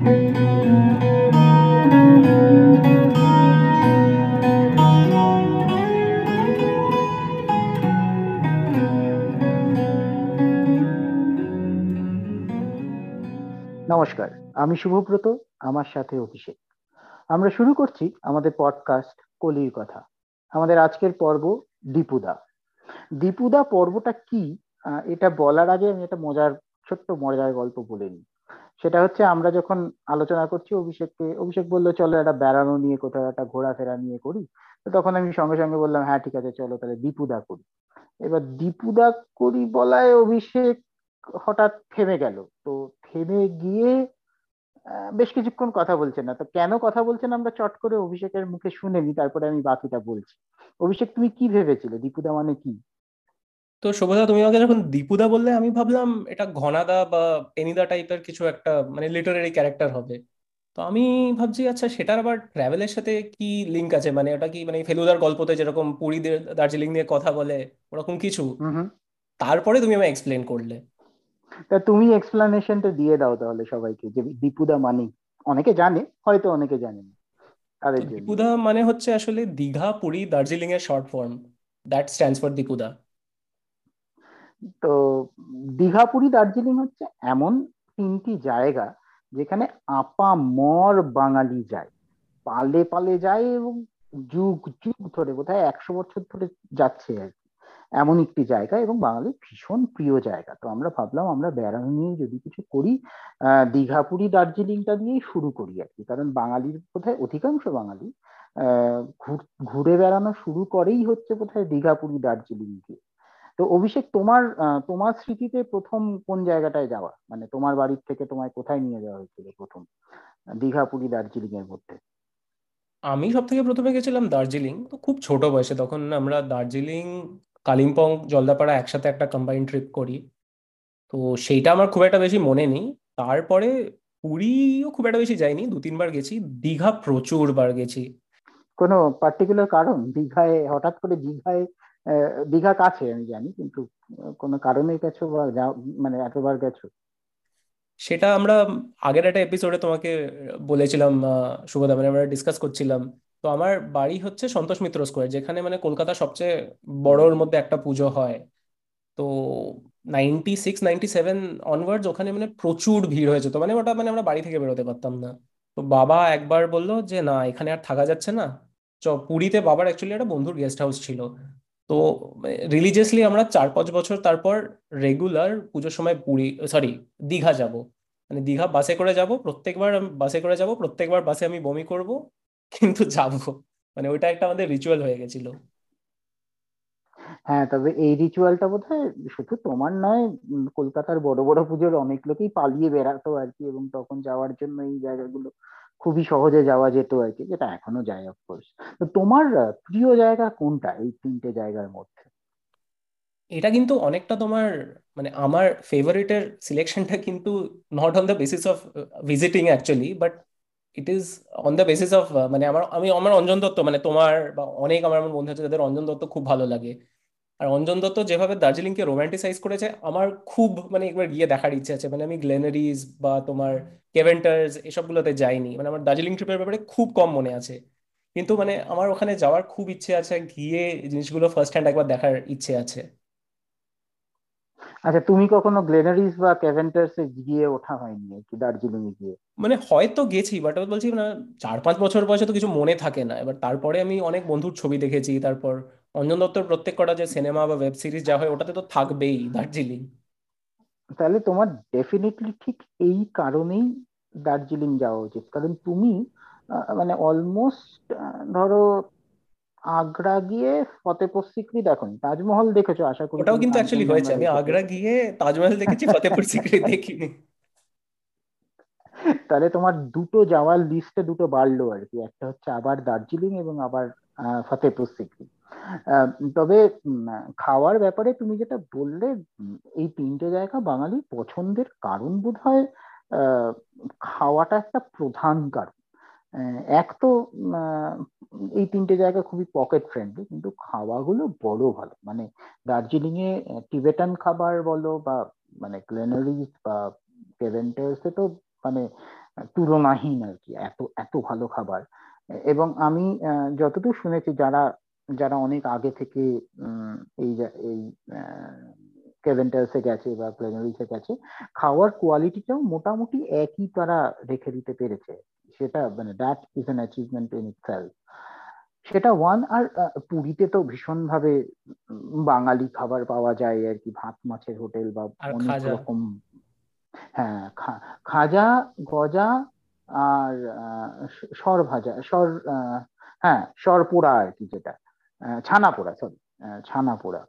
নমস্কার, আমি শুভব্রত, আমার সাথে অভিষেক। আমরা শুরু করছি আমাদের পডকাস্ট কলির কথা। আমাদের আজকের পর্ব দীপুদা। দীপুদা পর্বটা কি? এটা বলার আগে আমি একটা মজার, ছোট্ট মজার গল্প বলে নিই। সেটা হচ্ছে আমরা যখন আলোচনা করছি, অভিষেককে, অভিষেক বলল, চলো একটা বেড়ানো নিয়ে কোথাও একটা ঘোরাফেরা নিয়ে করি। তো তখন আমি সঙ্গে সঙ্গে বললাম হ্যাঁ ঠিক আছে, চলো তাহলে দীপুদা করি। এবার দীপুদা করি বলায় অভিষেক হঠাৎ থেমে গেল। তো থেমে গিয়ে বেশ কিছুক্ষণ কথা বলছেন না। তো কেন কথা বলছেন আমরা চট করে অভিষেকের মুখে শুনে নি তারপরে আমি বাকিটা বলছি। অভিষেক, তুমি কি ভেবেছিলে? দীপুদা মানে কি? তো শোভদা তুমি আমাকে যখন দীপুদা বললে আমি ভাবলাম এটা ঘনাদা বা এনিদা টাইপের কিছু একটা মানে লিটারারি ক্যারেক্টার হবে। তো আমি ভাবছি আচ্ছা সেটার আবার ট্রাভেলের সাথে কি লিঙ্ক আছে? মানে ওটা কি মানে ফেলুদার গল্পতে যেরকম পুরী দার্জিলিং নিয়ে কথা বলে ওরকম কিছু? তারপরে তুমি আমায় এক্সপ্লেন করলে। তা তুমি এক্সপ্লানেশনটা দিয়ে দাও তাহলে সবাইকে যে দীপুদা মানে। অনেকে জানে হয়তো অনেকে জানে না। দীপুদা মানে হচ্ছে আসলে দীঘা পুরী দার্জিলিং এর short form that stands for Dipuda. তো দীঘা পুরী দার্জিলিং হচ্ছে এমন তিনটি জায়গা যেখানে আপা মর বাঙালি যায়। পালে পালে যায় এবং যুগ যুগ ধরে বোধহয় একশো বছর ধরে যাচ্ছে আর কি। এমন একটি জায়গা এবং বাঙালির ভীষণ প্রিয় জায়গা। তো আমরা ভাবলাম আমরা বেড়ানো নিয়ে যদি কিছু করি, আহ, দীঘাপুরি দার্জিলিংটা দিয়েই শুরু করি আর কি। কারণ বাঙালির বোধহয় অধিকাংশ বাঙালি, আহ, ঘুরে বেড়ানো শুরু করেই হচ্ছে বোধহয় দীঘাপুরি দার্জিলিং দিয়ে তো অভিষেক তোমার তোমার স্মৃতিতে প্রথম কোন জায়গাটায় যাওয়া? মানে তোমার বাড়ির থেকে তোমায় কোথায় নিয়ে যাওয়া হয়েছিল প্রথম? দীঘাপুরি দার্জিলিং এর মধ্যে? আমি সব থেকে প্রথমে গেছিলাম দার্জিলিং। তো খুব ছোট বয়সে তখন আমরা দার্জিলিং কালিম্পং জলদাপাড়া একসাথে একটা কম্বাইন ট্রিপ করি। তো সেইটা আমার খুব একটা বেশি মনে নেই। তারপরে পুরীও খুব একটা বেশি যাইনি। দু তিনবার গেছি। দীঘা প্রচুর বার গেছি। কোনো পার্টিকুলার কারণ? দীঘায় হঠাৎ করে দীঘায় দীঘা কাছে আমি জানি, কিন্তু কোনো কারণে গেছো বা মানে এতবার গেছো? সেটা আমরা আগের একটা এপিসোডে তোমাকে বলেছিলাম শুভদা মানে আমরা ডিসকাস করছিলাম। তো আমার বাড়ি হচ্ছে সন্তোষ মিত্র স্কোয়ার যেখানে মানে কলকাতা সবচেয়ে বড়োর মধ্যে একটা পুজো হয়। তো ninety six ninety seven onwards ওখানে মানে প্রচুর ভিড় হয়েছে। তো মানে ওটা মানে আমরা বাড়ি থেকে বেরোতে পারতাম না। তো বাবা একবার বলল যে, না, এখানে আর থাকা যাচ্ছে না। চ, পুরীতে বাবার অ্যাকচুয়ালি একটা বন্ধুর গেস্ট হাউস ছিল। তো রিলিজিয়াসলি আমরা চার পাঁচ বছর তারপর রেগুলার পুজোর সময় পুরী সরি দীঘা যাব। মানে দীঘা বাসে করে যাব, প্রত্যেকবার আমি বাসে করে যাব, প্রত্যেকবার বাসে আমি বমি করব, কিন্তু যাব। মানে ওইটা একটা আমাদের রিচুয়াল হয়ে গেছিল। হ্যাঁ তবে এই রিচুয়ালটা বোধ শুধু তোমার নয় কলকাতার বড় বড় পুজোর অনেক লোকেই পালিয়ে বেড়াতো আর কি, এবং তখন যাওয়ার জন্য এই জায়গাগুলো খুবই সহজে যাওয়া যেত আর কি, যেটা এখনও যায় অফকোর্স তো তোমার প্রিয় জায়গা কোনটা এই তিনটে জায়গার মধ্যে? এটা কিন্তু অনেকটা তোমার মানে আমার ফেভারিটের সিলেকশনটা কিন্তু not on the basis of visiting actually but it is on the basis of মানে আমার, আমি, আমার অঞ্জন দত্ত মানে তোমার বা অনেক আমার বন্ধু আছে, যাদের অঞ্জন দত্ত খুব ভালো লাগে। আর অঞ্জন দত্ত যেভাবে দার্জিলিংকে রোমান্টিসাইজ করেছে আমার খুব মানে একবার গিয়ে দেখার ইচ্ছে আছে। মানে আমি গ্লেনারিজ বা তোমার কেভেন্টার্স এসবগুলোতে যাইনি। মানে আমার দার্জিলিং ট্রিপের ব্যাপারে খুব কম মনে আছে। কিন্তু মানে আমার ওখানে যাওয়ার খুব ইচ্ছে আছে গিয়ে জিনিসগুলো ফার্স্ট হ্যান্ড একবার দেখার ইচ্ছে আছে। আচ্ছা তুমি কখনো গ্লেনারিস বা ক্যাভেন্টার্স এ গিয়ে ওঠা হয়নি কি দার্জিলিং এ গিয়ে? মানে হয়তো গেছি বাট বলছি না চার পাঁচ বছর বয়সে তো কিছু মনে থাকে না। এবার তারপরে আমি অনেক বন্ধুর ছবি দেখেছি তারপর অঞ্জন দত্তর প্রত্যেক কটা যে সিনেমা বা ওয়েব সিরিজ যা হয় ওটাতে তো থাকবেই দার্জিলিং। তাহলে তোমার ডেফিনেটলি ঠিক এই কারণেই দার্জিলিং যাওয়া উচিত। কারণ তুমি মানে অলমোস্ট ধরো আগ্রা গিয়ে ফতেপুর সিক্রি দেখোনি তাজমহল দেখেছ আশা করি ওটাও কিন্তু অ্যাকচুয়ালি হয়েছে। আমি আগ্রা গিয়ে তাজমহল দেখেছি ফতেপুর সিক্রি দেখিনি। তাহলে তোমার দুটো যাওয়ার লিস্টে দুটো বাড়লো আর কি। একটা হচ্ছে আবার দার্জিলিং এবং আবার ফতেপুর সিক্রি। তবে খাওয়ার ব্যাপারে তুমি যেটা বললে এই তিনটে জায়গা বাঙালির পছন্দের কারণ বোধ হয় খাওয়াটা একটা প্রধান কারণ। এক তো এই তিনটে জায়গা খুবই পকেট ফ্রেন্ডলি কিন্তু খাওয়াগুলো বড় ভালো। মানে দার্জিলিং এ টিবেটান খাবার বলো বা মানে গ্লেনারিজ বা কেভেন্টার্স তো মানে তুলনাহীন আর কি, এত এত ভালো খাবার। এবং আমি যতদূর শুনেছি, যারা যারা অনেক আগে থেকে এই এই কেভেন্টাসে গেছে বা প্লেনারিসে গেছে খাওয়ার কোয়ালিটিটাও মোটামুটি একই তারা রেখে দিতে পেরেছে। সেটা মানে that is an achievement in itself সেটা ওয়ান আর পুরীতে তো ভীষণ ভাবে বাঙালি খাবার পাওয়া যায় আর কি ভাত মাছের হোটেল বা অনেক রকম হ্যাঁ খাজা গজা আর সর ভাজা সর হ্যাঁ সর পোড়া আর কি যেটা। ছানা পোড়া সরি ছানা পোড়া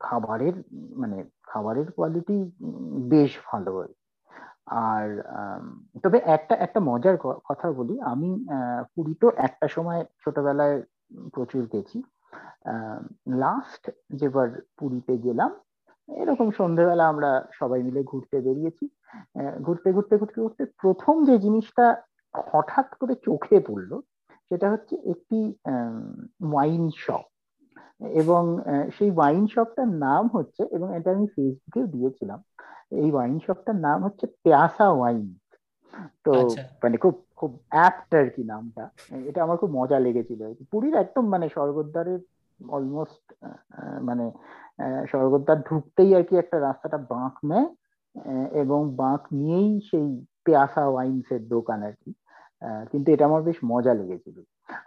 খাবারের মানে খাবারের কোয়ালিটি বেশ ভালো। আর তবে একটা একটা মজার কথা বলি। আমি পুরী তো একটা সময় ছোটবেলায় প্রচুর গেছি। লাস্ট যেবার পুরীতে গেলাম, এরকম সন্ধ্যেবেলা আমরা সবাই মিলে ঘুরতে বেরিয়েছি। ঘুরতে ঘুরতে ঘুরতে ঘুরতে প্রথম যে জিনিসটা হঠাৎ করে চোখে পড়ল সেটা হচ্ছে একটি ওয়াইন শপ এবং সেই ওয়াইন শপটার নাম হচ্ছে এবং এটা আমি ফেসবুকেও দিয়েছিলাম এই ওয়াইন শপটার নাম হচ্ছে প্যাসা ওয়াইন তো আচ্ছা। মানে খুব খুব অ্যাপ্ট আর কি নামটা। এটা আমার খুব মজা লেগেছিল। পুরীর একদম মানে স্বর্গদ্বারের অলমোস্ট মানে স্বর্গদ্বার ঢুকতেই আর কি একটা রাস্তাটা বাঁক নেয় এবং বাঁক নিয়েই সেই পেয়াসা ওয়াইনস এর দোকান আর কি। কিন্তু এটা আমার বেশ মজা লেগেছিল।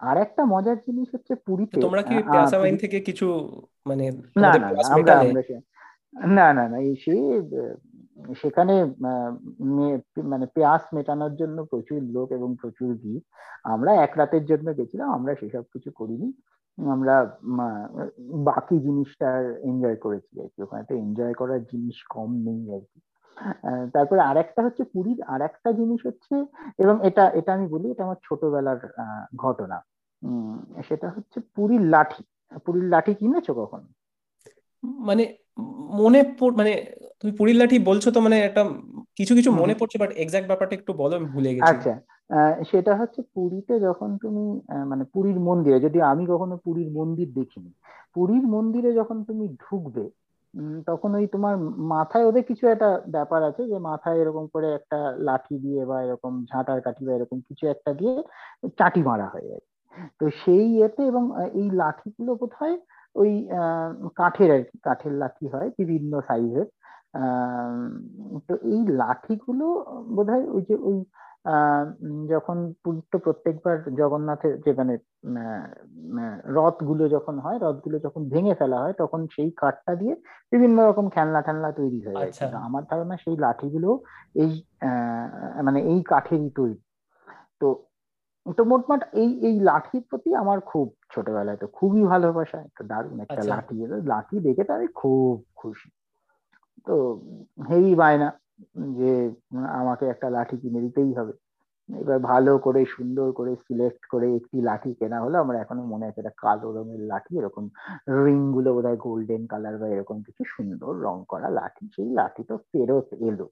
আর একটা মজার জিনিস হচ্ছে পুরীতে তোমরা কি পেয়াসা ওয়াইন থেকে কিছু মানে না না আমরা আমরা না না না সে সেখানে মানে পেঁয়াজ মেটানোর জন্য প্রচুর লোক এবং প্রচুর ভিড়। আমরা এক রাতের জন্য গেছিলাম আমরা সেসব কিছু করিনি। আমরা বাকি জিনিসটা এনজয় করেছি আর কি। ওখানে তো এনজয় করার জিনিস কম নেই আর কি। তারপরে আর একটা হচ্ছে পুরীর আর একটা জিনিস হচ্ছে এবং এটা এটা আমি বলি এটা আমার ছোটবেলার ঘটনা। সেটা হচ্ছে পুরীর লাঠি। পুরীর লাঠি কিনেছো কখন? মানে মনে মানে তুমি পুরীর লাঠি বলছো তো মানে একটা কিছু কিছু মনে পড়ছে বাট এক্সাক্ট ব্যাপারটা একটু বলো আমি ভুলে গেছি। আচ্ছা সেটা হচ্ছে পুরীতে যখন তুমি মানে পুরীর মন্দিরে যদি আমি কখনো পুরীর মন্দির দেখিনি পুরীর মন্দিরে যখন তুমি ঢুকবে তখন ওই তোমার মাথায় ওদের কিছু একটা ব্যাপার আছে যে মাথায় এরকম করে একটা লাঠি দিয়ে বা এরকম ঝাঁটার কাঠি বা এরকম কিছু একটা দিয়ে চাটি মারা হয় আর তো সেই ইয়েতে এবং এই লাঠিগুলো কোথায় ওই কাঠের আর কি, কাঠের লাঠি হয় বিভিন্ন সাইজের তো এই লাঠিগুলো বোধহয় ওই যে ওই যখন তো প্রত্যেকবার জগন্নাথের যে মানে রথগুলো যখন হয় রথগুলো যখন ভেঙে ফেলা হয় তখন সেই কাঠটা দিয়ে বিভিন্ন রকম খেলনা ঠেলনা তৈরি হয়ে যায়। আচ্ছা। আমার ধারণা সেই লাঠিগুলো এই মানে এই কাঠেরই তৈরি। তো তো মোটমাট এই এই লাঠির প্রতি আমার খুব ছোটবেলায় তো খুবই ভালোবাসা একটা দারুণ একটা আচ্ছা। লাঠি। লাঠি দেখে তো আমি খুব খুশি। তো হেভি বায়না। যে আমাকে একটা লাঠি কিনে দিতেই হবে। এবার ভালো করে, সুন্দর করে সিলেক্ট করে একটি লাঠি কেনা হলো। আমার এখনও মনে আছে একটা কালো রঙের লাঠি, এরকম রিংগুলো বোধ হয় গোল্ডেন কালার বা এরকম কিছু সুন্দর রং করা লাঠি। সেই লাঠি তো ফেরত এলো।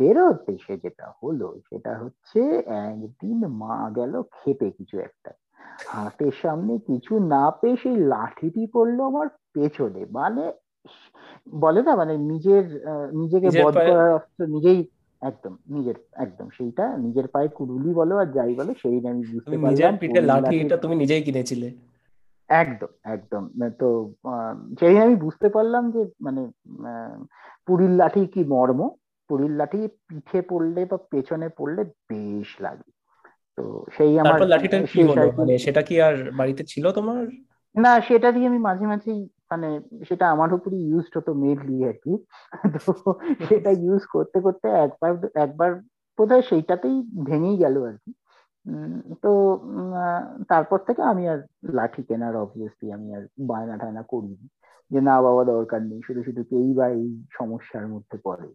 ফেরত এসে যেটা হলো, সেটা হচ্ছে একদিন মা গেল খেতে কিছু একটা। হাতের সামনে কিছু না পেয়ে সেই লাঠিটি পড়ল আমার পেছনে। মানে বলে না মানে নিজের নিজেকে বধ করার অস্ত্র নিজেই একদম নিজের একদম সেইটা নিজের পায়ে কুড়ুলি বলো আর যাই বলো সেই আমি বুঝতে পারলাম পিঠে লাঠি এটা তুমি নিজেই কিনেছিলে। একদম একদম তো সেই আমি বুঝতে পারলাম যে মানে পুরীর লাঠি কি মর্ম? পুরীর লাঠি পিঠে পড়লে বা পেছনে পড়লে বেশ লাগে। তো সেই আমার লাঠিটা কি হলো? মানে সেটা কি আর বাড়িতে ছিল তোমার? না সেটা দিয়ে আমি মাঝে মাঝেই মানে সেটা আমার উপরই ইউজড হতো মেনলি আর কি। তো সেটা ইউজ করতে করতে একবার একবার বোধহয় সেইটাতেই ভেঙেই গেল আর কি। তো তারপর থেকে আমি আর লাঠি কেনার অবভিয়াসলি আমি আর বায়না টায়না করিনি। যে না বাবা দরকার নেই শুধু শুধু কেই বা এই সমস্যার মধ্যে পড়ে।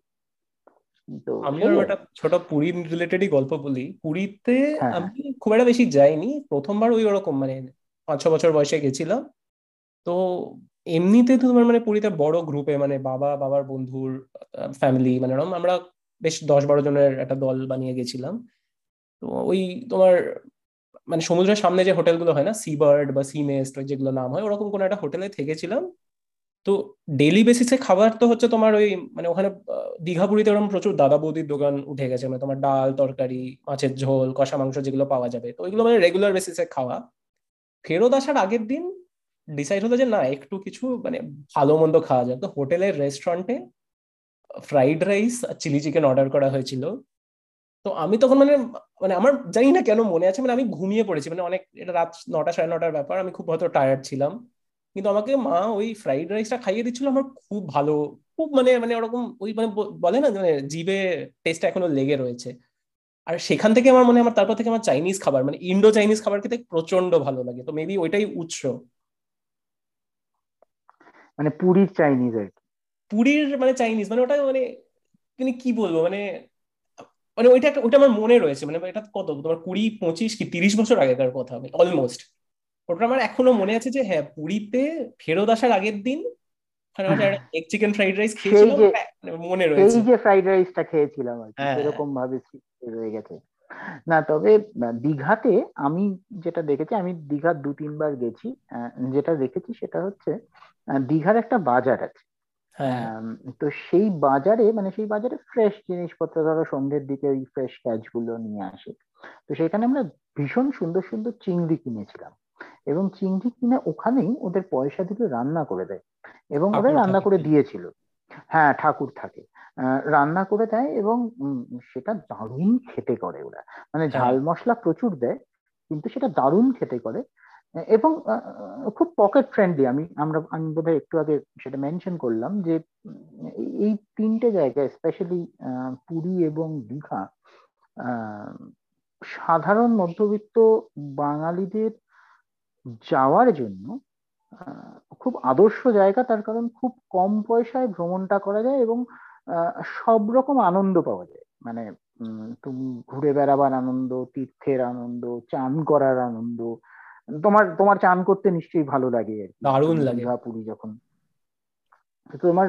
তো আমি একটা ছোট পুরী রিলেটেডই গল্প বলি। পুরীতে হ্যাঁ, হ্যাঁ। আমি খুব একটা বেশি যাইনি। প্রথমবার ওই ওরকম মানে পাঁচ ছ বছর বয়সে গেছিলাম। তো এমনিতে তো তোমার মানে পুরীতে বড় গ্রুপে মানে বাবা, বাবার বন্ধুর ফ্যামিলি মানে আমরা বেশ দশ বারো জনের একটা দল বানিয়ে গেছিলাম। তো ওই তোমার মানে সমুদ্রের সামনে যে হোটেলগুলো হয় না সি বার্ড বা সি মেস্ট যেগুলো নাম হয়, ওরকম কোনো একটা হোটেলে থেকেছিলাম। তো তো ডেলি বেসিসে খাবার তো হচ্ছে তোমার ওই মানে ওখানে দীঘা পুরীতে ওরকম প্রচুর দাদা বৌদির দোকান উঠে গেছে। মানে তোমার ডাল, তরকারি, মাছের ঝোল, কষা মাংস যেগুলো পাওয়া যাবে। তো ওইগুলো মানে রেগুলার বেসিসে খাওয়া। ফেরত আসার আগের দিন ডিসাইড হলো যে না, একটু কিছু মানে ভালো মন্দ খাওয়া যায় তো হোটেলের রেস্টুরেন্টে ফ্রাইড রাইস আর চিলি চিকেন অর্ডার করা হয়েছিল। তো আমি তখন মানে মানে আমার জানি না কেন মনে আছে মানে আমি ঘুমিয়ে পড়েছি। মানে অনেক, এটা রাত নটা সাড়ে নটার ব্যাপার, আমি খুব হয়তো টায়ার্ড ছিলাম। কিন্তু আমাকে মা ওই ফ্রাইড রাইসটা খাইয়ে দিচ্ছিল, আমার খুব ভালো, খুব মানে মানে ওরকম ওই মানে বলে না মানে জিভে টেস্ট এখনও লেগে রয়েছে। আর সেখান থেকে আমার মনে আমার, তারপর থেকে আমার চাইনিজ খাবার মানে ইন্ডো চাইনিজ খাবার খেতে প্রচণ্ড ভালো লাগে। তো মেবি ওইটাই উৎস। মানে পুরীর চাইনিজ আর কি। পুরীর মানে চাইনিজ মানে ওটা মানে মানে কি বলব মানে মানে ওইটা ওইটা আমার মনে রয়েছে মানে এটা কত তোমার কুড়ি পঁচিশ কি তিরিশ বছর আগেকার কথা অলমোস্ট ওটা আমার এখনও মনে আছে যে হ্যাঁ পুরীতে ফেরত আসার আগের দিন চিকেন ফ্রাইড রাইস খেয়েছিলাম মনে রয়েছে। এই যে ফ্রাইড রাইসটা খেয়েছিলাম আর কি হ্যাঁ। এরকম ভাবে রয়ে গেছে। না তবে দীঘাতে আমি যেটা দেখেছি আমি দীঘা দু তিনবার গেছি যেটা দেখেছি সেটা হচ্ছে দীঘার একটা বাজার আছে। হ্যাঁ। তো সেই বাজারে মানে সেই বাজারে ফ্রেশ জিনিসপত্র ধরো সন্ধ্যের দিকে ওই ফ্রেশ ক্যাচগুলো নিয়ে আসে। তো সেখানে আমরা ভীষণ সুন্দর সুন্দর চিংড়ি কিনেছিলাম। এবং চিংড়ি কিনে ওখানেই ওদের পয়সা দিলে রান্না করে দেয়। এবং ওরা রান্না করে দিয়েছিল। হ্যাঁ ঠাকুর থাকে। রান্না করে দেয় এবং সেটা দারুণ খেতে করে ওরা। মানে হ্যাঁ। ঝাল মশলা প্রচুর দেয় কিন্তু সেটা দারুণ খেতে করে। এবং খুব পকেট ফ্রেন্ডলি আমি আমরা আমি বোধহয় একটু আগে সেটা মেনশন করলাম যে এই তিনটে জায়গায় স্পেশালি পুরী এবং দীঘা সাধারণ মধ্যবিত্ত বাঙালিদের যাওয়ার জন্য খুব আদর্শ জায়গা। তার কারণ খুব কম পয়সায় ভ্রমণটা করা যায় এবং সব রকম আনন্দ পাওয়া যায়। মানে তুমি ঘুরে বেড়াবার আনন্দ তীর্থের আনন্দ চান করার আনন্দ তোমার তোমার চান করতে নিশ্চয়ই ভালো লাগে দারুণ লাগে। পুরী যখন তোমার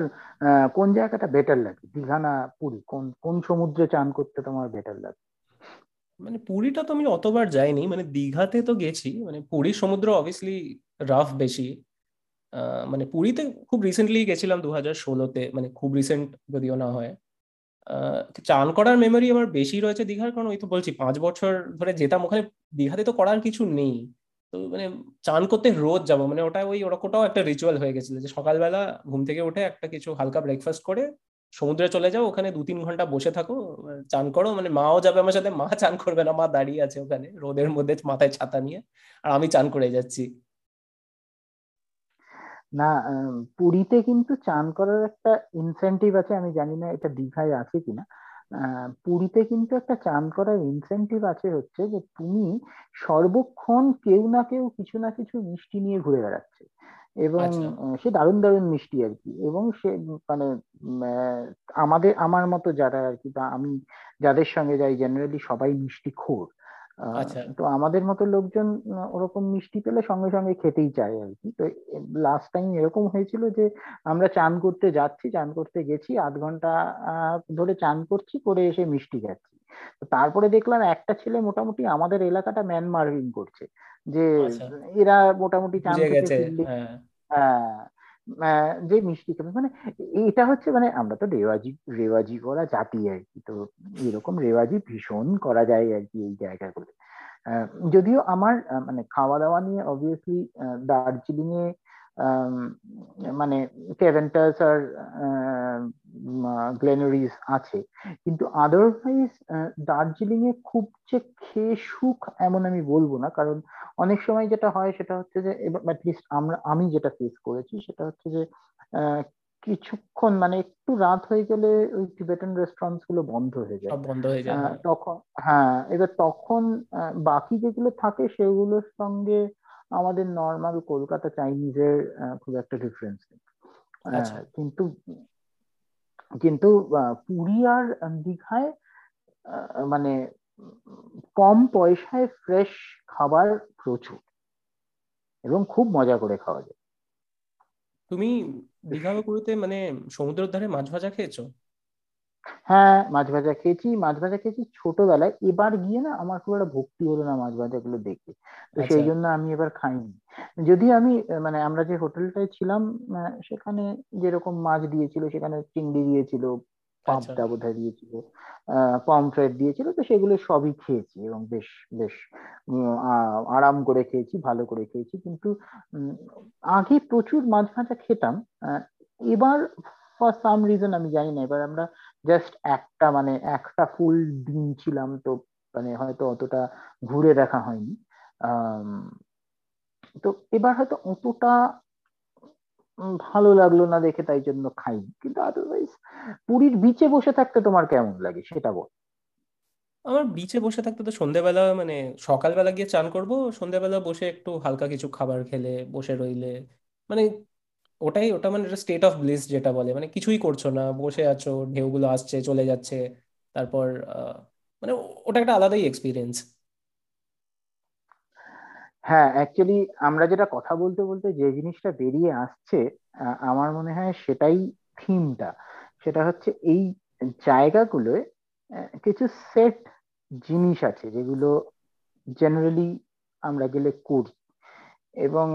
কোন জায়গাটা বেটার লাগে? দীঘা না পুরী? কোন কোন সমুদ্রে চান করতে তোমার বেটার লাগে? মানে পুরীটা তো আমি অতবার যাইনি। মানে দীঘাতে তো গেছি। মানে পুরীর সমুদ্র অবভিয়াসলি রাফ বেশি। মানে পুরীতে খুব রিসেন্টলি গেছিলাম দু হাজার ষোলোতে মানে খুব রিসেন্ট যদিও না হয়। চান করার মেমোরি আমার বেশি রয়েছে দীঘার, কারণ ওই তো বলছি, পাঁচ বছর ধরে যেতাম ওখানে, দীঘাতে তো করার কিছু নেই। তো মানে চান করতে রোজ যাব মানে ওটা ওই ওটাও একটা রিচুয়াল হয়ে গেছিল যে সকালবেলা ঘুম থেকে উঠে একটা কিছু হালকা ব্রেকফাস্ট করে সমুদ্রে চলে যাও, ওখানে দু তিন ঘণ্টা বসে থাকো, চান করো মানে মাও যাবে আমার সাথে, মা চান করবে না, মা দাঁড়িয়ে আছে ওখানে, রোদের মধ্যে মাথায় ছাতা নিয়ে, আর আমি চান করে যাচ্ছি। না পুরীতে কিন্তু চান করার একটা ইনসেন্টিভ আছে আমি জানি না এটা দীঘায় আছে কিনা। পুরীতে কিন্তু একটা চান করার ইনসেন্টিভ আছে হচ্ছে যে তুমি সর্বক্ষণ কেউ না কেউ কিছু না কিছু মিষ্টি নিয়ে ঘুরে বেড়াচ্ছে। এবং আচ্ছা। সে দারুণ দারুণ মিষ্টি আর কি। এবং সে মানে আমাদের আমার মতো যারা আর কি বা আমি যাদের সঙ্গে যাই জেনারেলি সবাই মিষ্টি খোর। তো আমাদের মতো লোকজন ওরকম মিষ্টি পেলে সঙ্গে সঙ্গে খেতেই চায় আর কি। তো লাস্ট টাইম এরকম হয়েছিল যে আমরা চান করতে যাচ্ছি চান করতে গেছি আধ ঘণ্টা ধরে চান করছি করে এসে মিষ্টি খাচ্ছি। তারপরে দেখলাম একটা ছেলে মোটামুটি আমাদের এলাকাটা ম্যান মার্কিং করছে। যে আচ্ছা। এরা মোটামুটি চান করতে হ্যাঁ।, হ্যাঁ। যে মিষ্টি খাবে মানে এটা হচ্ছে মানে আমরা তো রেওয়াজি রেওয়াজি করা জাতি আর কি, তো এরকম রেওয়াজি ভীষণ করা যায় আর কি এই জায়গাগুলো যদিও আমার মানে খাওয়া দাওয়া নিয়ে অবভিয়াসলি দার্জিলিং এ মানে কেভেন্টাস আর গ্লেনারিজ আছে। কিন্তু আদারওয়াইজ দার্জিলিং এ খুব যে খেয়ে সুখ এমন আমি বলব না। কারণ অনেক সময় যেটা হয় সেটা হচ্ছে যে অ্যাটলিস্ট আমরা আমি যেটা ফেস করেছি সেটা হচ্ছে যে কিছুক্ষণ মানে একটু রাত হয়ে গেলে ওই টিবেটান রেস্টুরেন্টসগুলো বন্ধ হয়ে যায়। বন্ধ হয়ে যায়। তখন হ্যাঁ এবার তখন বাকি যেগুলো থাকে সেগুলোর সঙ্গে আমাদের নর্মাল কলকাতা চাইনিজের খুব একটা ডিফারেন্স নেই। আচ্ছা। কিন্তু কিন্তু পুরী আর দীঘায় মানে কম পয়সায় ফ্রেশ খাবার প্রচুর। এবং খুব মজা করে খাওয়া যায়। তুমি দীঘা পুরীতে মানে সমুদ্রের ধারে মাছ ভাজা খেয়েছো? হ্যাঁ মাছ ভাজা খেয়েছি মাছ ভাজা খেয়েছি ছোটবেলায়। এবার গিয়ে না আমার খুব একটা ভক্তি হলো না মাছ ভাজা গুলো দেখে। তো আচ্ছা। সেই জন্য আমি এবার খাইনি। যদি আমি মানে আমরা যে হোটেলটায় ছিলাম সেখানে যেরকম মাছ দিয়েছিল সেখানে চিংড়ি দিয়েছিল আচ্ছা। পাবদা বোধহয় দিয়েছিল পমফ্রেট দিয়েছিল তো সেগুলো সবই খেয়েছি এবং বেশ বেশ আরাম করে খেয়েছি ভালো করে খেয়েছি। কিন্তু আগে প্রচুর মাছ ভাজা খেতাম আহ, এবার ফর সাম রিজন আমি জানি না এবার আমরা জাস্ট একটা মানে একটা ফুল দিন ছিলাম তো মানে হয়তো অতটা ঘুরে দেখা হয়নি। তো এবার হয়তো অতটা ভালো লাগল না দেখে তাই জন্য খাইনি। কিন্তু আদারওয়াইজ পুরীর বিচে বসে থাকতে তোমার কেমন লাগে সেটা বল। আমার বিচে বসে থাকতে তো সন্ধেবেলা মানে সকালবেলা গিয়ে চান করব, সন্ধেবেলা বসে একটু হালকা কিছু খাবার খেলে, বসে রইলে মানে ওটাই, ওটা মানে স্টেট অফ ব্লিস যেটা বলে। মানে কিছুই করছ না, বসে আছো, ঢেউগুলো আসছে, চলে যাচ্ছে, তারপর মানে ওটা একটা আলাদাই এক্সপিরিয়েন্স হ্যাঁ অ্যাকচুয়ালি আমরা যেটা কথা বলতে বলতে যে জিনিসটা বেরিয়ে আসছে আমার মনে হয় সেটাই থিমটা সেটা হচ্ছে এই জায়গাগুলোয় কিছু সেট জিনিস আছে যেগুলো জেনারেলি আমরা গেলে করি। এবং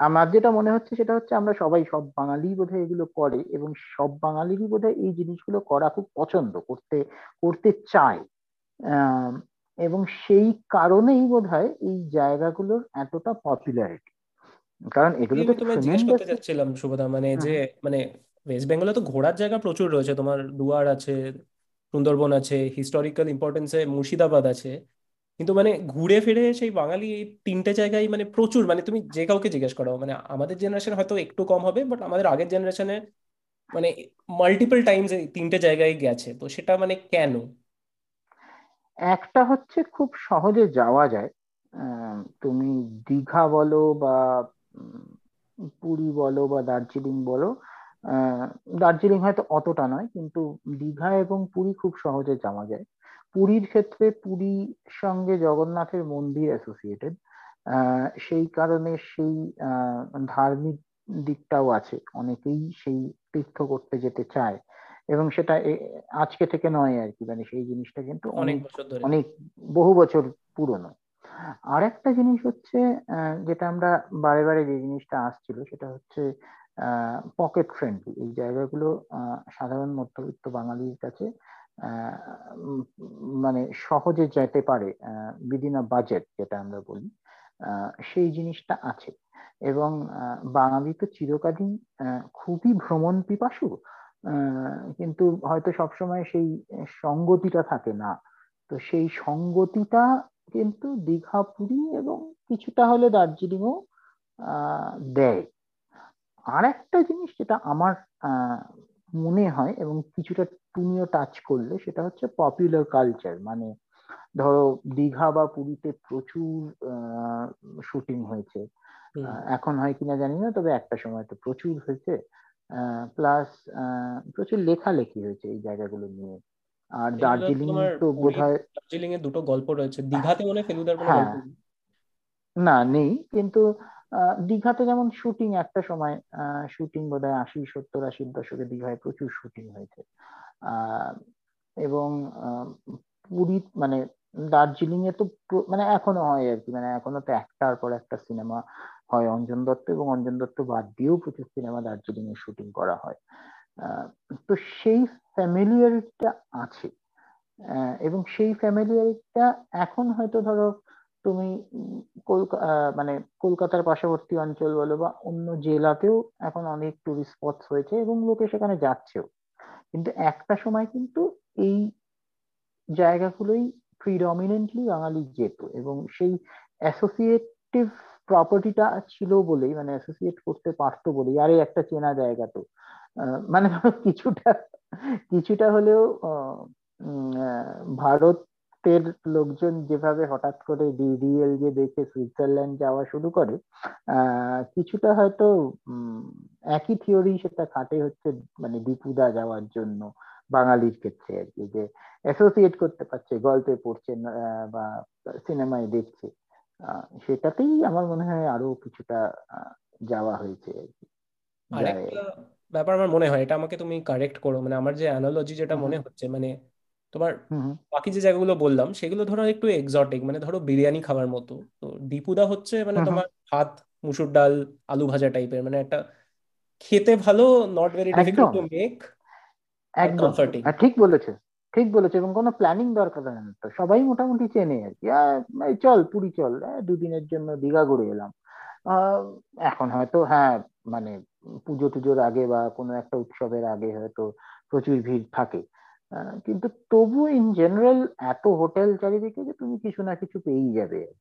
আমার যেটা মনে হচ্ছে সেটা হচ্ছে আমরা সবাই সব বাঙালি বোধহয় এগুলো করে এবং সব বাঙালিরই বোধহয় এই জিনিসগুলো করা খুব পছন্দ করতে করতে চায়। আহ, এবং সেই কারণেই বোধহয় এই জায়গাগুলোর এতটা পপুলারিটি কারণ এগুলো তো তোমায় জিজ্ঞেস করতে চাচ্ছিলাম শুভদা মানে যে মানে ওয়েস্ট বেঙ্গলে তো ঘোরার জায়গা প্রচুর রয়েছে। তোমার দুয়ার আছে সুন্দরবন আছে হিস্টোরিক্যাল ইম্পর্টেন্সে মুর্শিদাবাদ আছে। কিন্তু মানে ঘুরে ফিরে সেই বাঙালি এই তিনটে জায়গায় মানে প্রচুর মানে তুমি যে কাউকে জিজ্ঞেস করো মানে আমাদের জেনারেশন হয়তো একটু কম হবে বাট আমাদের আগের জেনারেশনে মানে মাল্টিপল টাইমস এই তিনটে জায়গায় গেছে, তো সেটা মানে কেন? একটা হচ্ছে খুব সহজে যাওয়া যায় তুমি দীঘা বলো বা পুরী বলো বা দার্জিলিং বলো দার্জিলিং হয়তো অতটা নয় কিন্তু দীঘা এবং পুরী খুব সহজে যাওয়া যায়। পুরীর ক্ষেত্রে পুরীর সঙ্গে জগন্নাথের মন্দির অ্যাসোসিয়েটেড সেই কারণে সেই আহ, ধার্মিক দিকটাও আছে। অনেকেই সেই তীর্থ করতে যেতে চায় এবং সেটা আজকে থেকে নয় আর কি মানে সেই জিনিসটা কিন্তু অনেক অনেক অনেক বহু বছর পুরনো। আর একটা জিনিস হচ্ছে আহ, যেটা আমরা বারে বারে যে জিনিসটা আসছিল সেটা হচ্ছে পকেট ফ্রেন্ডলি এই জায়গাগুলো সাধারণ মধ্যবিত্ত বাঙালির কাছে মানে সহজে যেতে পারে উইদিন আ বাজেট যেটা আমরা বলি সেই জিনিসটা আছে। এবং বাঙালি তো চিরকালই খুবই ভ্রমণ পিপাসু কিন্তু হয়তো সবসময় সেই সঙ্গতিটা থাকে না। তো সেই সঙ্গতিটা কিন্তু দীঘা, পুরী এবং কিছুটা হলে দার্জিলিংও দেয়। আর একটা জিনিস যেটা আমার আহ, মনে হয় এবং কিছুটা তুমিও টাচ করলে সেটা হচ্ছে পপুলার কালচার মানে ধরো দীঘা বা পুরীতে প্রচুর শুটিং হয়েছে। এখন হয় কিনা জানি না তবে একটা সময় তো প্রচুর হয়েছে। প্লাস প্রচুর লেখালেখি হয়েছে এই জায়গাগুলো নিয়ে। আর দার্জিলিং তো বোধহয় দার্জিলিং এর দুটো গল্প রয়েছে। দীঘাতে মনে হয় ফেলুদার কোনো হ্যাঁ। গল্প না নেই কিন্তু দীঘাতে যেমন শুটিং একটা সময় শুটিং বোধহয় আশি, সত্তর, আশির দশকে দীঘায় প্রচুর শুটিং হয়েছে। এবং পুরী মানে দার্জিলিং এ তো মানে এখনও হয় আর কি মানে এখনও তো একটার পর একটা সিনেমা হয় অঞ্জন দত্ত, এবং অঞ্জন দত্ত বাদ দিয়েও প্রচুর সিনেমা দার্জিলিং এ শুটিং করা হয়। তো সেই ফ্যামিলিয়ারিটিটা আছে। এবং সেই ফ্যামিলিয়ারিটিটা এখন হয়তো ধরো তুমি মানে কলকাতার পার্শ্ববর্তী অঞ্চল বলো বা অন্য জেলাতেও এখন অনেক টুরিস্ট স্পটস হয়েছে এবং লোকে সেখানে যাচ্ছেও। কিন্তু একটা সময় কিন্তু এই জায়গাগুলোই প্রিডমিনেন্টলি বাঙালি যেত এবং সেই অ্যাসোসিয়েটিভ প্রপার্টিটা ছিল বলেই মানে অ্যাসোসিয়েট করতে পারতো বলেই আরে একটা চেনা জায়গা তো। মানে কিছুটা কিছুটা হলেও আহ, ভারতের লোকজন যেভাবে হঠাৎ করে ডিডিএল যে দেখে সুইজারল্যান্ড যাওয়া শুরু করে আহ কিছুটা হয়তো উম, একই থিওরি সেটা খাটে হচ্ছে মানে দীপুদা যাওয়ার জন্য বাঙালির ক্ষেত্রে আর কি যে অ্যাসোসিয়েট করতে পারছে গল্পে পড়ছে আহ, বা সিনেমায় দেখছে আহ, সেটাতেই আমার মনে হয় আরও কিছুটা আহ, যাওয়া হয়েছে আর কি ব্যাপার আমার মনে হয় এটা আমাকে তুমি কারেক্ট করো মানে আমার যে অ্যানালজি যেটা মনে হচ্ছে মানে তোমার বাকি যে জায়গাগুলো বললাম সেগুলো ধরো একটু এক্সটিক মানে ধরো বিরিয়ানি খাওয়ার মতো। তো দীপুদা হচ্ছে মানে তোমার ভাত মুসুর ডাল আলু ভাজা টাইপের মানে একটা খেতে ভালো not very difficult to make একদম। ঠিক বলেছে ঠিক বলেছে এবং কোনো প্ল্যানিং দরকার হয় না। তো সবাই মোটামুটি চেনে আর কি। চল পুরী চল। দুদিনের জন্য দীঘা ঘুরে এলাম। আহ, এখন হয়তো হ্যাঁ মানে পুজো টুজোর আগে বা কোনো একটা উৎসবের আগে হয়তো প্রচুর ভিড় থাকে। কিন্তু তবু ইন জেনারেল এত হোটেল চারিদিকে যে তুমি কিছু না কিছু পেয়েই যাবে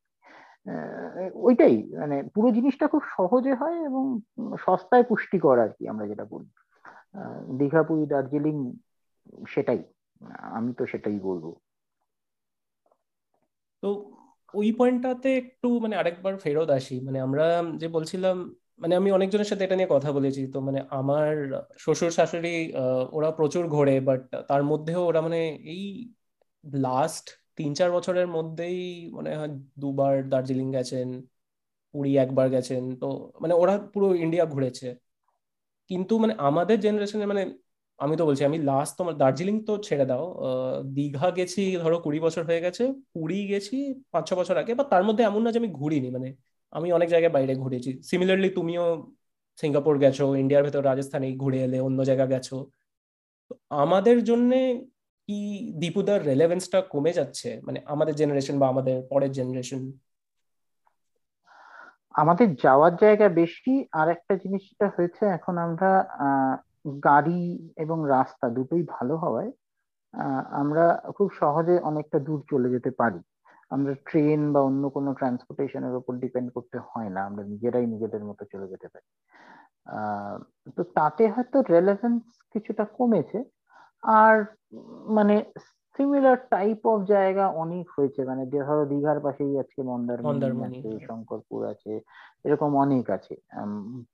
ওইটাই মানে পুরো জিনিসটা খুব সহজে হয় এবং সস্তায় পুষ্টিকর আর কি আমরা যেটা বলি। দীঘা, পুরী, দার্জিলিং সেটাই, আমি তো সেটাই বলব। তো ওই পয়েন্টটাতে একটু মানে আরেকবার ফেরত আসি মানে আমরা যে বলছিলাম মানে আমি অনেকজনের সাথে এটা নিয়ে কথা বলেছি। তো মানে আমার শ্বশুর, শাশুড়ি ওরা প্রচুর ঘোরে বাট তার মধ্যেও ওরা মানে এই লাস্ট তিন, চার বছরের মধ্যেই মনে হয়, দুবার দার্জিলিং গেছেন, পুরী একবার গেছেন। তো মানে ওরা পুরো ইন্ডিয়া ঘুরেছে। কিন্তু মানে আমাদের জেনারেশনে মানে আমি তো বলছি, আমি লাস্ট তোমার দার্জিলিং তো ছেড়ে দাও দীঘা গেছি ধরো কুড়ি বছর হয়ে গেছে, পুরী গেছি পাঁচ, ছ বছর আগে বা তার মধ্যে এমন না যে আমি ঘুরিনি মানে আমি অনেক জায়গায় বাইরে ঘুরেছি। সিমিলারলি তুমিও সিঙ্গাপুর গেছো ইন্ডিয়ার ভেতর রাজস্থানে ঘুরে এলে, অন্য জায়গা গেছো। আমাদের জন্য কি দীপুদার রেলেভেন্সটা কমে যাচ্ছে? মানে আমাদের জেনারেশন বা আমাদের পরের জেনারেশন আমাদের যাওয়ার জায়গা বেশি। আর একটা জিনিসটা হয়েছে, এখন আমরা গাড়ি এবং রাস্তা দুটোই ভালো হওয়ায় আমরা খুব সহজে অনেকটা দূর চলে যেতে পারি। আমরা ট্রেন বা অন্য কোনো ট্রান্সপোর্টেশনের উপর ডিপেন্ড করতে হয় না। আমরা নিজেরাই নিজেদের মতো চলে যেতে পারি। তো তাতে হয়তো রেলেভেন্স কিছুটা কমেছে। আর মানে সিমিলার টাইপ অফ জায়গা অনেক হয়েছে। মানে ধরো দীঘার পাশেই আজকে মন্দারমণি আছে হ্যাঁ। শঙ্করপুর আছে এরকম অনেক আছে।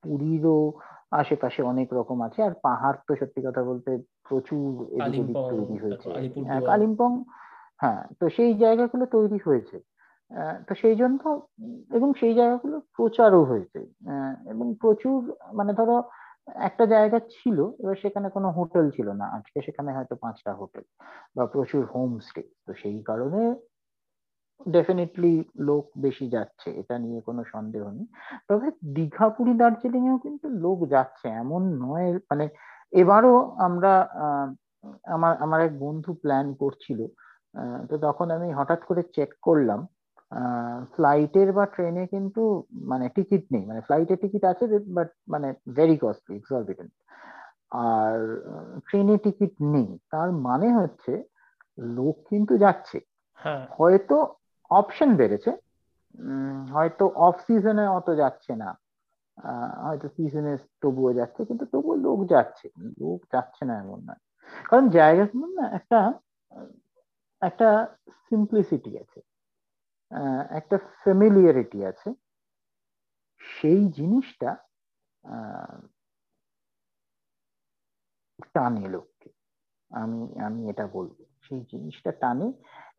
পুরীরও আশেপাশে অনেক রকম আছে। আর পাহাড় তো সত্যি কথা বলতে প্রচুর এদিক ওদিক তৈরি হয়েছে। হ্যাঁ কালিম্পং হ্যাঁ তো সেই জায়গাগুলো তৈরি হয়েছে। তো সেই জন্য এবং সেই জায়গাগুলো প্রচারও হয়েছে। এবং প্রচুর মানে ধরো একটা জায়গা ছিল এবার সেখানে কোনো হোটেল ছিল না। আজকে সেখানে হয়তো পাঁচটা হোটেল বা প্রচুর হোমস্টে তো সেই কারণে ডেফিনেটলি লোক বেশি যাচ্ছে এটা নিয়ে কোনো সন্দেহ নেই। তবে দীঘা পুরী দার্জিলিং এও কিন্তু লোক যাচ্ছে এমন নয় মানে এবারও আমরা আমার আমার এক বন্ধু প্ল্যান করছিল আহ, তো তখন আমি হঠাৎ করে চেক করলাম ফ্লাইটের বা ট্রেনে কিন্তু মানে টিকিট নেই মানে ফ্লাইটের টিকিট আছে বাট মানে ভেরি কস্টলি এক্সরবিটেন্ট আর ট্রেনে টিকিট নেই তার মানে হচ্ছে লোক কিন্তু যাচ্ছে। হ্যাঁ। হয়তো অপশন বেড়েছে উম, হয়তো অফ সিজনে অত যাচ্ছে না আহ, হয়তো সিজনে তবুও যাচ্ছে কিন্তু তবুও লোক যাচ্ছে। লোক যাচ্ছে না এমন নয়। কারণ জায়গাগুলো না একটা একটা সিম্পলিসিটি আছে একটা ফ্যামিলিয়ারিটি আছে সেই জিনিসটা টানে লোককে। আমি আমি এটা বলব সেই জিনিসটা টানে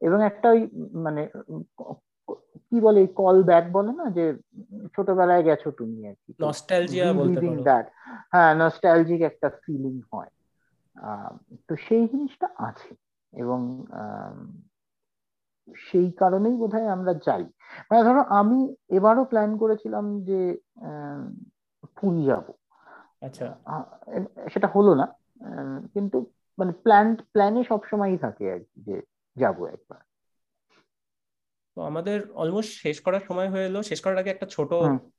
এবং একটা ওই মানে কি বলে কল ব্যাক বলে না যে ছোটবেলায় গেছো তুমি আর কি তো নস্টালজিয়া বলতে পারো। দ্যাট হ্যাঁ নস্টালজিক একটা ফিলিং হয়। আহ, তো সেই জিনিসটা আছে। এবং সেই কারণেই বোধহয় আমরা যাই। মানে ধরো আমি এবারও প্ল্যান করেছিলাম যে পুরী যাব। আচ্ছা। সেটা হলো না কিন্তু মানে প্ল্যান প্ল্যানে সবসময়ই থাকে আর কি যে যাব একবার। তো আমাদের অলমোস্ট শেষ করার সময় হয়ে এলো। শেষ করার আগে একটা ছোট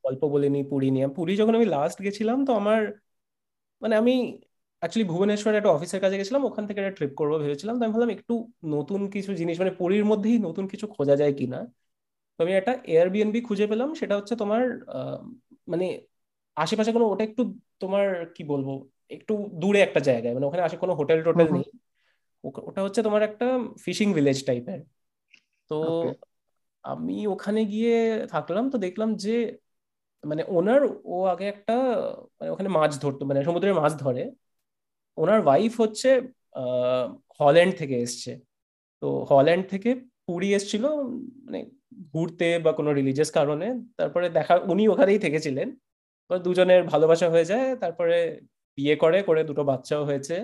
গল্প বলে নিই পুরী নিয়ে। পুরী যখন আমি লাস্ট গেছিলাম তো আমার মানে আমি অ্যাকচুয়ালি ভুবনেশ্বরে একটা অফিসের কাজে গেছিলাম ওখান থেকে একটা ট্রিপ করব ভেবেছিলাম। তো আমি ভাবলাম একটু নতুন কিছু জিনিস মানে পুরীর মধ্যেই নতুন কিছু খোঁজা যায় কিনা। তো আমি একটা এয়ারবিএনবি খুঁজে পেলাম সেটা হচ্ছে তোমার মানে আশেপাশে কোনো ওটা একটু তোমার কি বলব একটু দূরে একটা জায়গায়। মানে ওখানে আসে কোনো হোটেল টোটেল নেই। ওটা হচ্ছে তোমার একটা ফিশিং ভিলেজ টাইপের তো আমি ওখানে গিয়ে থাকলাম তো দেখলাম যে মানে ওনার ও আগে একটা মানে ওখানে মাছ ধরতো মানে সমুদ্রের মাছ ধরে। ওনার ওয়াইফ হচ্ছে হল্যান্ড থেকে এসছে। তো হল্যান্ড থেকে পুরী এসেছিল মানে ঘুরতে বা কোনো রিলিজিয়াস কারণে। তারপরে দেখা, উনি ওখানেই থেকেছিলেন। দুজনের ভালোবাসা হয়ে যায়, তারপরে বিয়ে করে করে দুটো বাচ্চাও হয়েছে।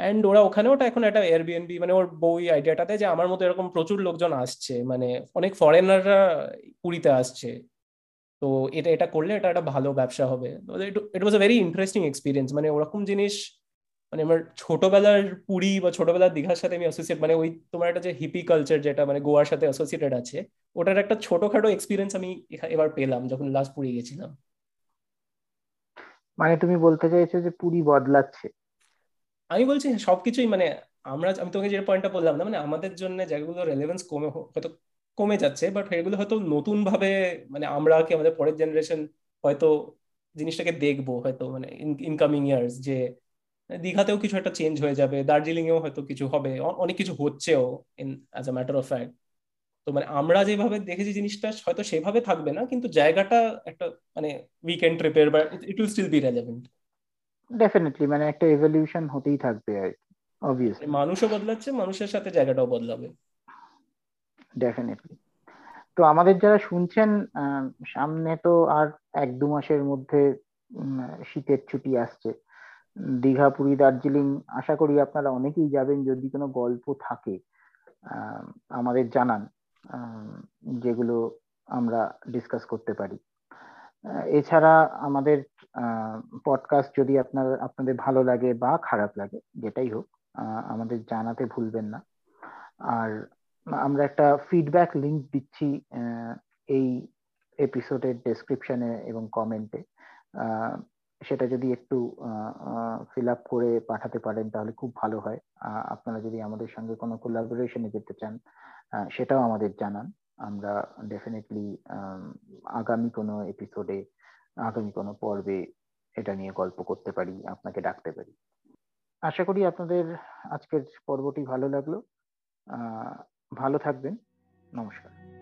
অ্যান্ড ওরা ওখানে ওটা এখন একটা এয়ারবিএনবি মানে ওর বই আইডিয়াটাতে যে আমার মতো এরকম প্রচুর লোকজন আসছে। মানে অনেক ফরেনাররা পুরীতে আসছে। তো এটা এটা করলে এটা একটা ভালো ব্যবসা হবে। It was a very interesting experience মানে ওরকম জিনিস মানে আমার ছোটবেলার পুরী বা ছোটবেলার দীঘার সাথে আমি অ্যাসোসিয়েট মানে ওই তোমার একটা যে হিপি কালচার যেটা মানে গোয়ার সাথে অ্যাসোসিয়েটেড আছে ওটার একটা ছোটখাটো এক্সপিরিয়েন্স আমি এবার পেলাম যখন লাস্ট পুরী গেছিলাম। মানে তুমি বলতে চাইছো যে পুরী বদলাচ্ছে? আমি বলছি সবকিছুই মানে আমরা আমি তোমাকে যে পয়েন্টটা বললাম না মানে আমাদের জন্য জায়গাগুলো রেলেভেন্স কমে হয়তো কমে যাচ্ছে বাট এগুলো হয়তো নতুন ভাবে মানে আমরা কি আমাদের পরের জেনারেশন হয়তো জিনিসটাকে দেখব হয়তো মানে ইনকামিং ইয়ার্স যে দীঘাতেও কিছু একটা চেঞ্জ হয়ে যাবে দার্জিলিং এও হয়তো কিছু হবে অনেক কিছু হচ্ছেও in as a matter of fact তো মানে আমরা যেভাবে দেখেছি জিনিসটা হয়তো সেভাবে থাকবে না কিন্তু জায়গাটা একটা মানে উইকেন্ড ট্রিপের বা it will still be relevant definitely মানে একটা এভলিউশন হতেই থাকবে আর কি অবভিয়াসলি মানুষও বদলাচ্ছে মানুষের সাথে জায়গাটাও বদলাবে। ডেফিনেটলি তো আমাদের যারা শুনছেন সামনে তো আর এক দু মাসের মধ্যে শীতের ছুটি আসছে। দীঘা, পুরী, দার্জিলিং, আশা করি আপনারা অনেকেই যাবেন যদি কোনো গল্প থাকে আমাদের জানান যেগুলো আমরা ডিসকাস করতে পারি। এছাড়া আমাদের পডকাস্ট যদি আপনার, আপনাদের ভালো লাগে বা খারাপ লাগে, যেটাই হোক আমাদের জানাতে ভুলবেন না। আর আমরা একটা ফিডব্যাক লিংক দিচ্ছি এই এপিসোডের ডেসক্রিপশনে এবং কমেন্টে সেটা যদি একটু ফিল আপ করে পাঠাতে পারেন তাহলে খুব ভালো হয়। আপনারা যদি আমাদের সঙ্গে কোনো কোলাবোরেশনে যেতে চান সেটাও আমাদের জানান। আমরা ডেফিনেটলি আগামী কোনো এপিসোডে আগামী কোনো পর্বে এটা নিয়ে গল্প করতে পারি, আপনাকে ডাকতে পারি। আশা করি আপনাদের আজকের পর্বটি ভালো লাগল। ভালো থাকবেন। নমস্কার।